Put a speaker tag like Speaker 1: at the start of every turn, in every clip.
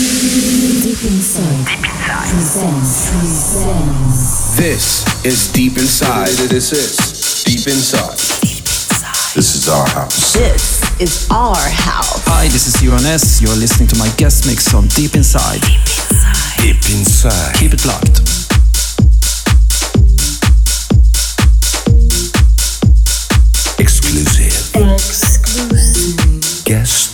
Speaker 1: Deep Inside. Deep Inside. Presents. Presents.
Speaker 2: This is Deep Inside. This is Deep Inside. This is our house.
Speaker 3: This is our house.
Speaker 4: Hi, this is UNS. You're listening to my guest mix on Deep Inside.
Speaker 1: Deep Inside.
Speaker 2: Deep Inside.
Speaker 4: Keep it locked.
Speaker 2: Exclusive.
Speaker 1: Exclusive.
Speaker 2: Guest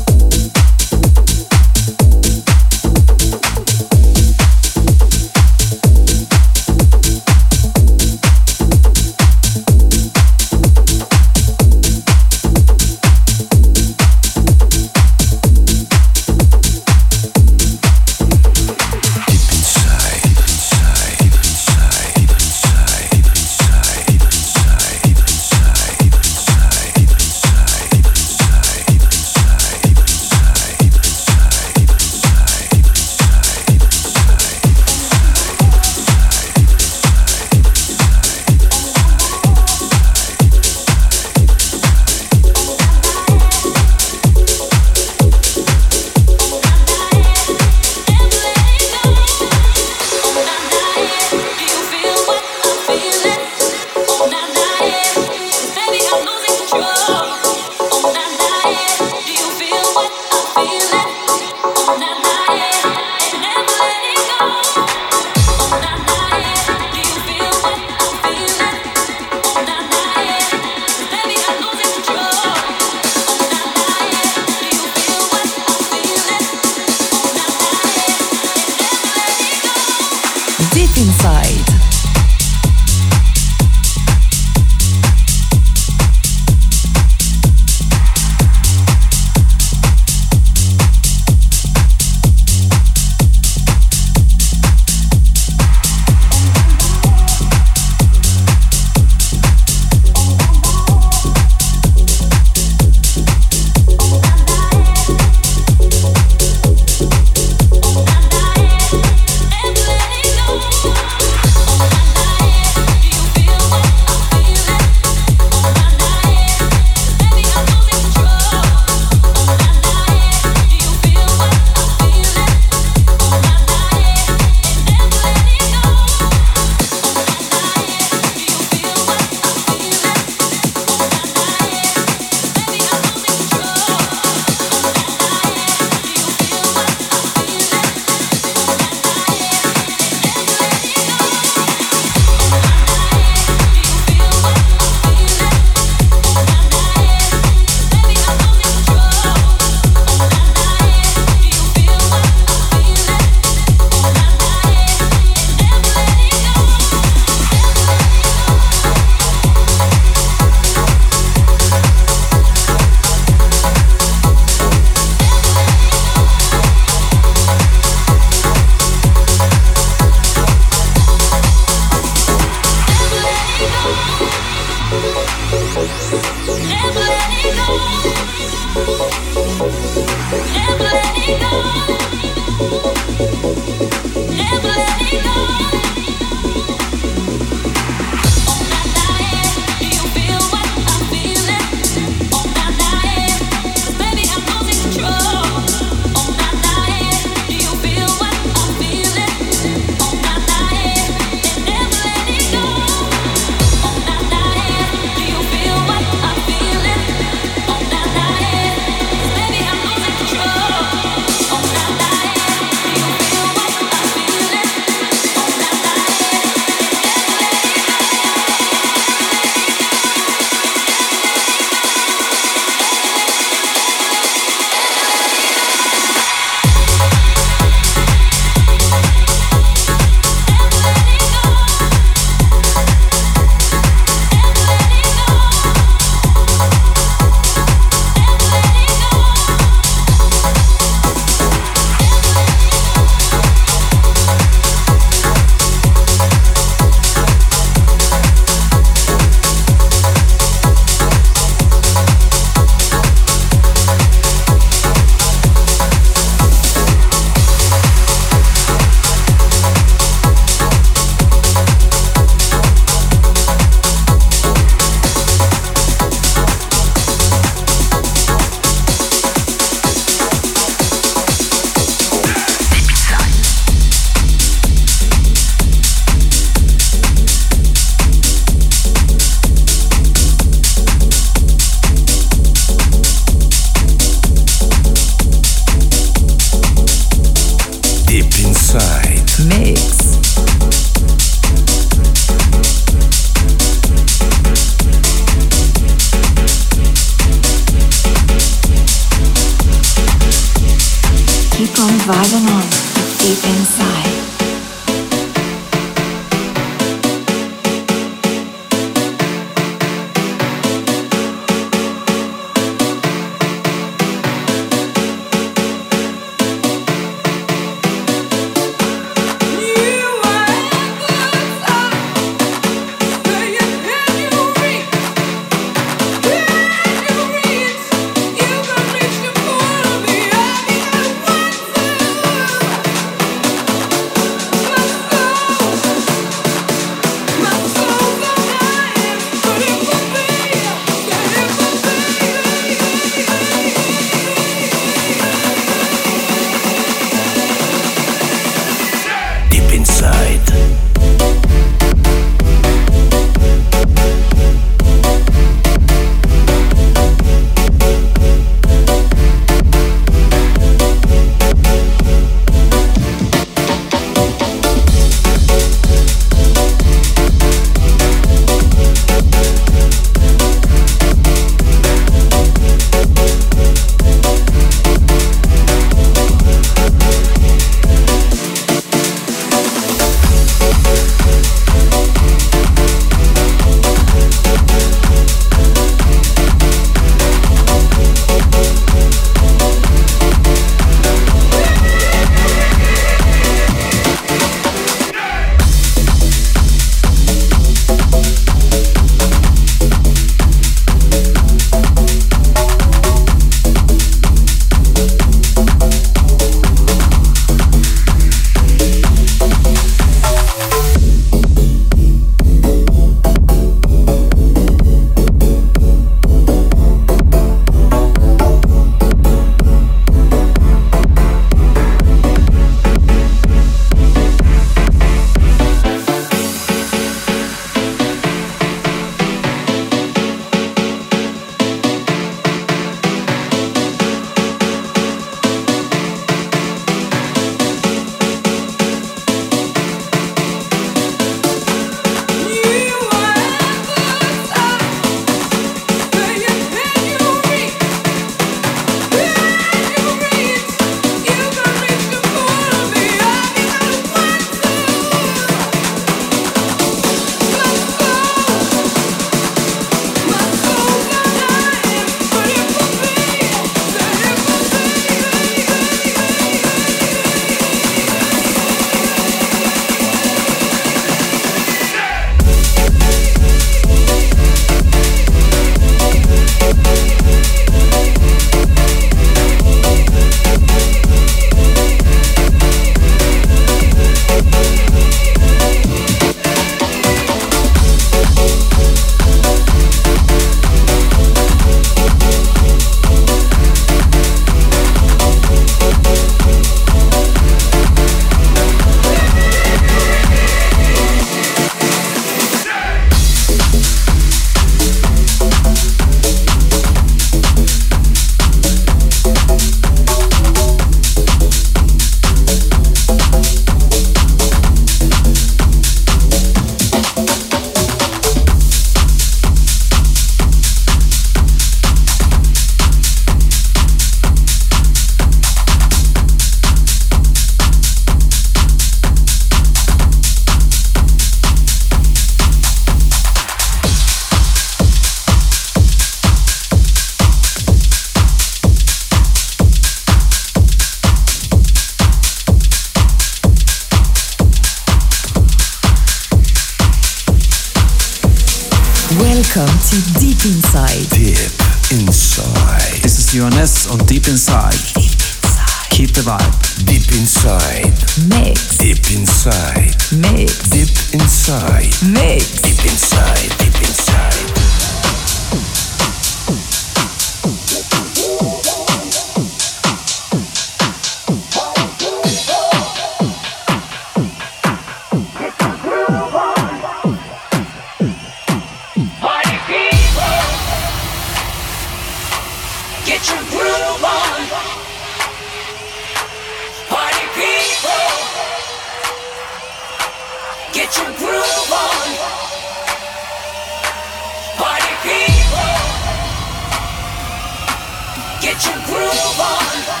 Speaker 5: get your groove on.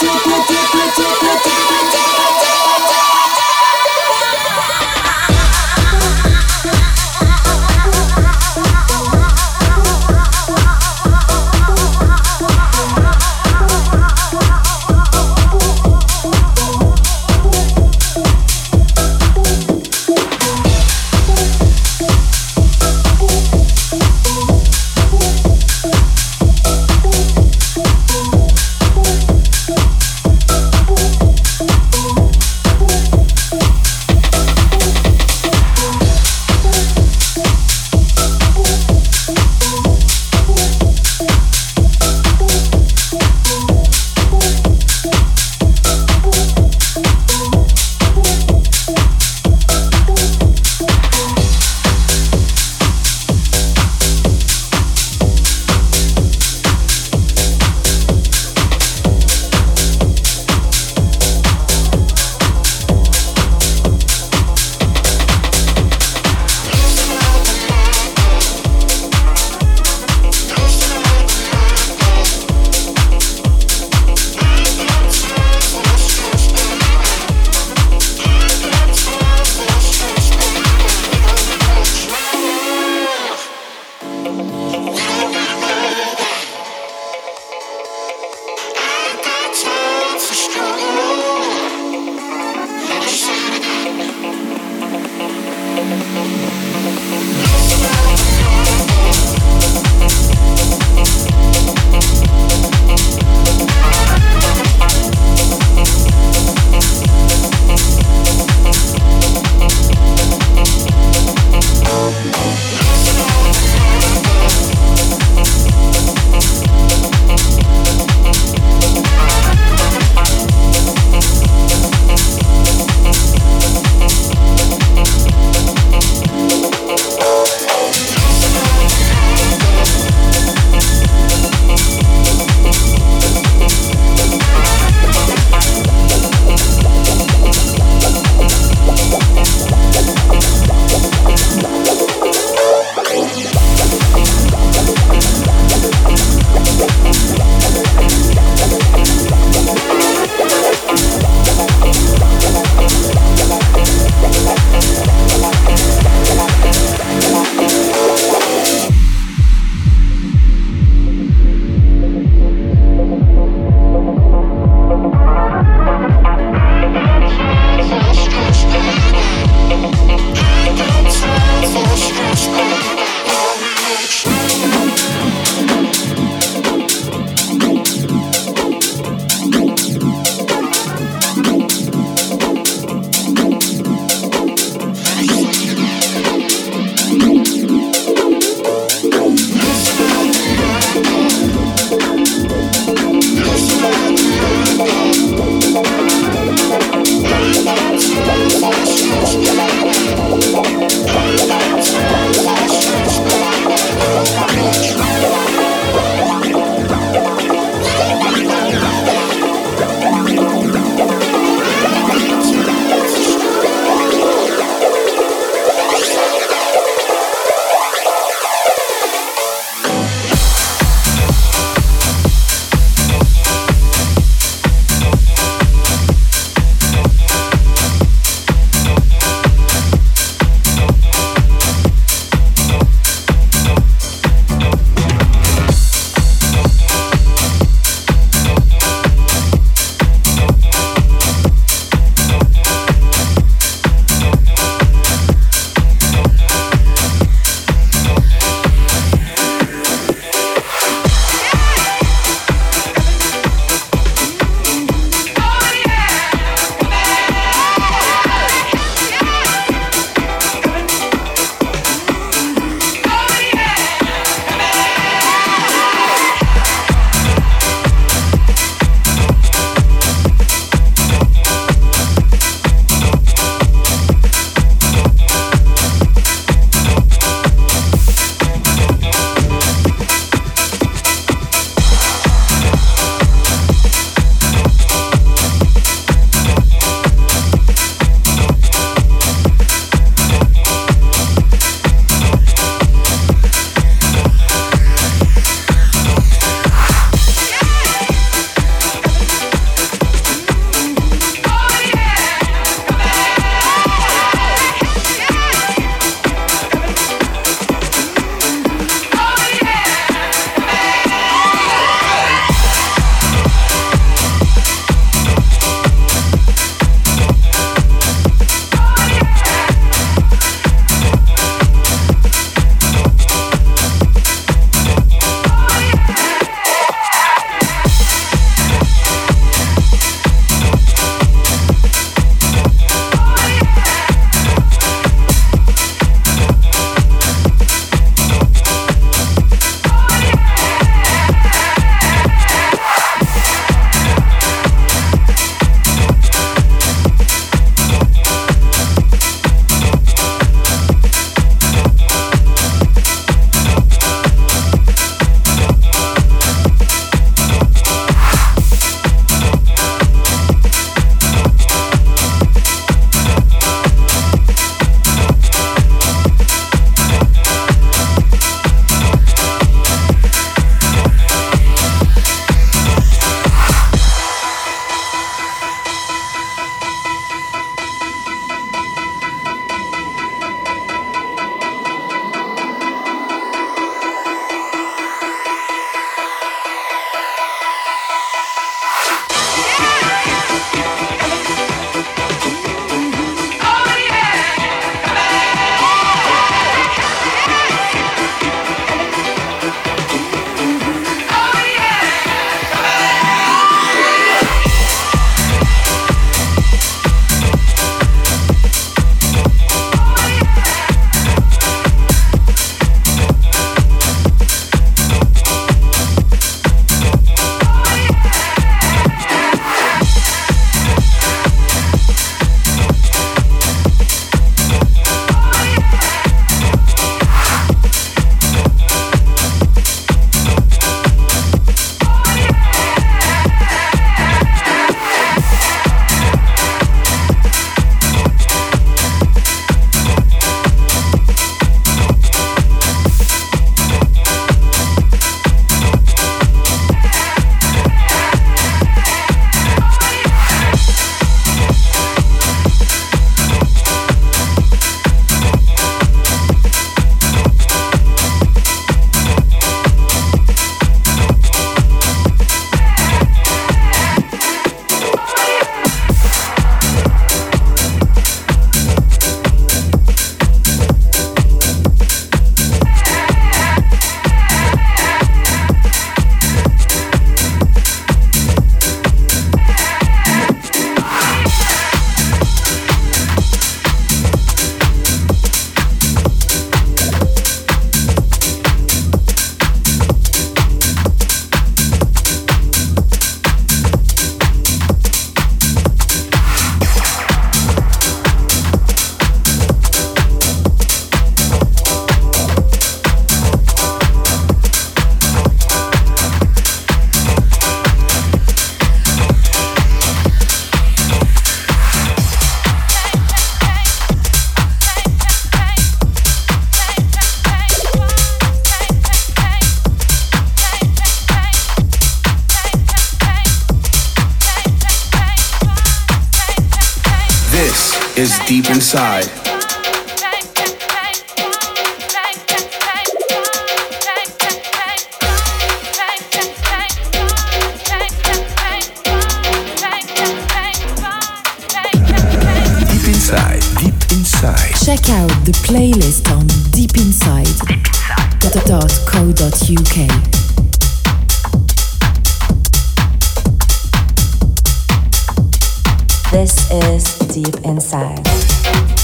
Speaker 5: to Deep Inside.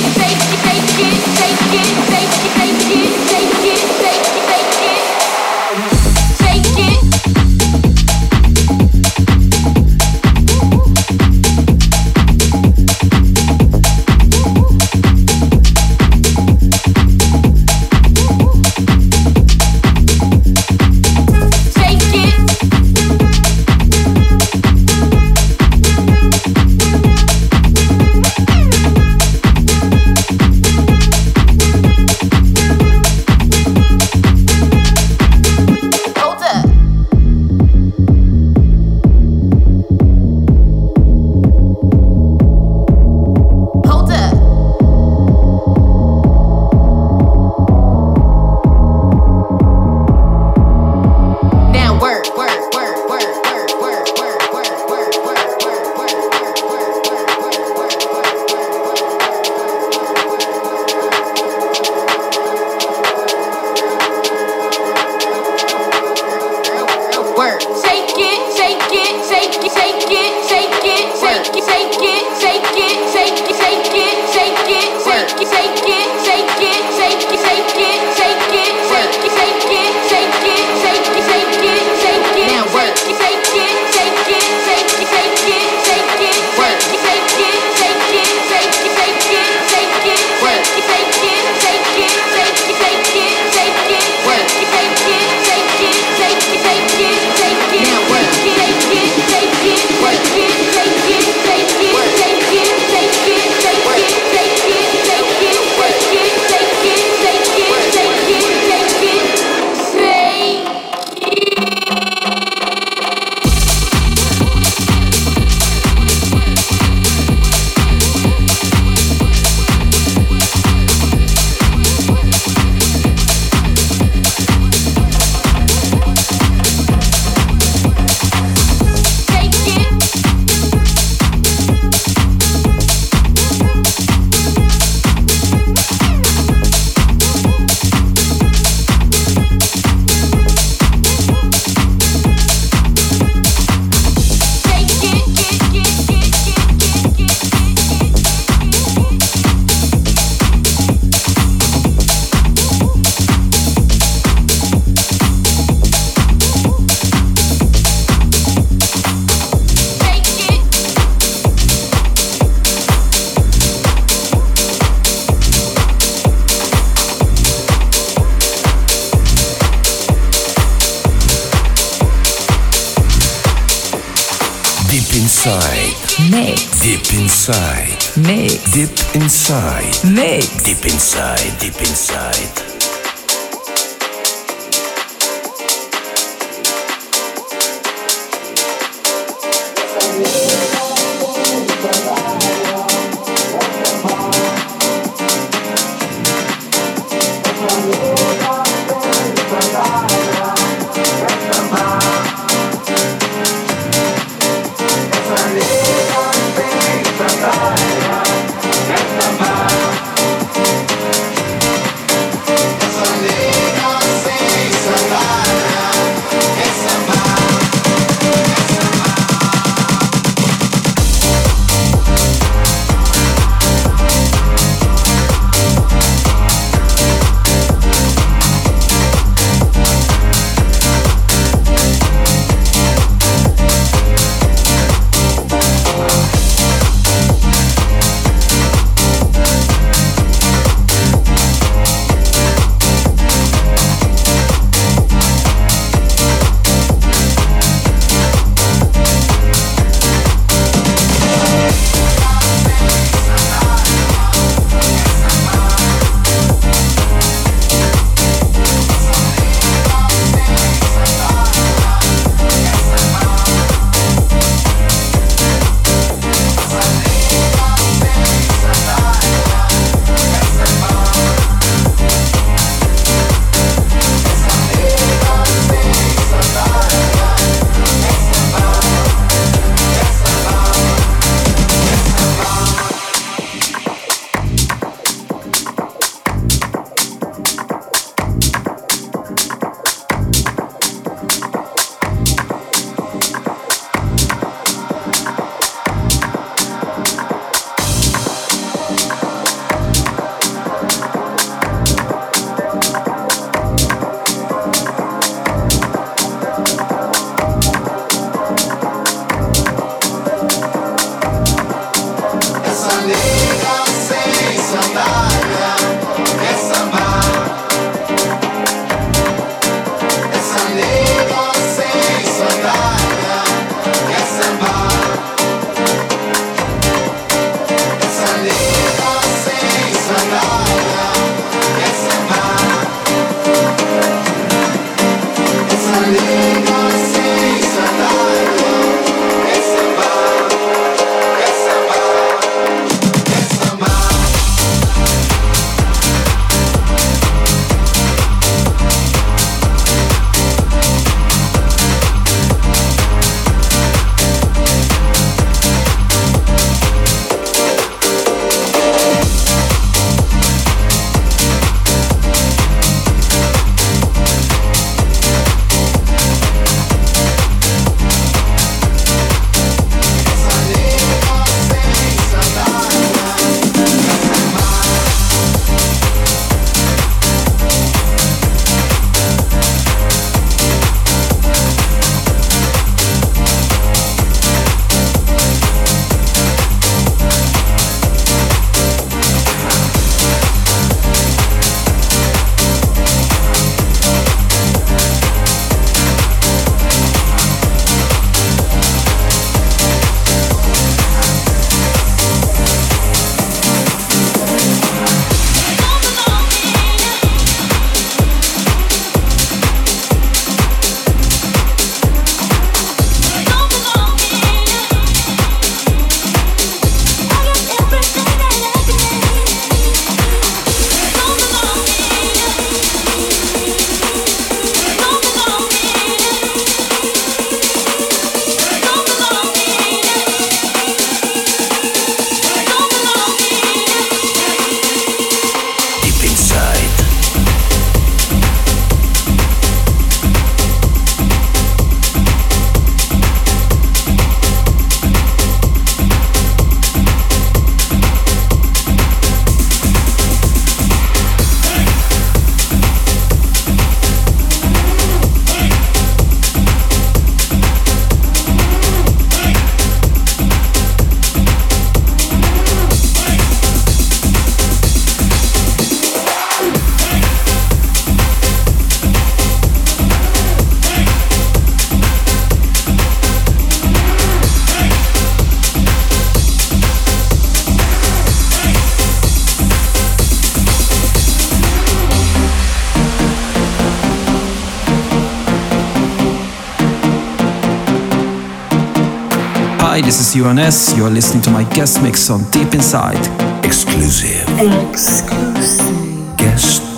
Speaker 4: UNS. You are listening to my guest mix on Deep Inside.
Speaker 5: Exclusive.
Speaker 6: Exclusive.
Speaker 5: Guest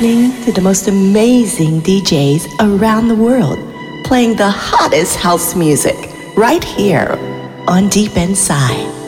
Speaker 6: listening to the most amazing DJs around the world playing the hottest house music right here on Deep Inside.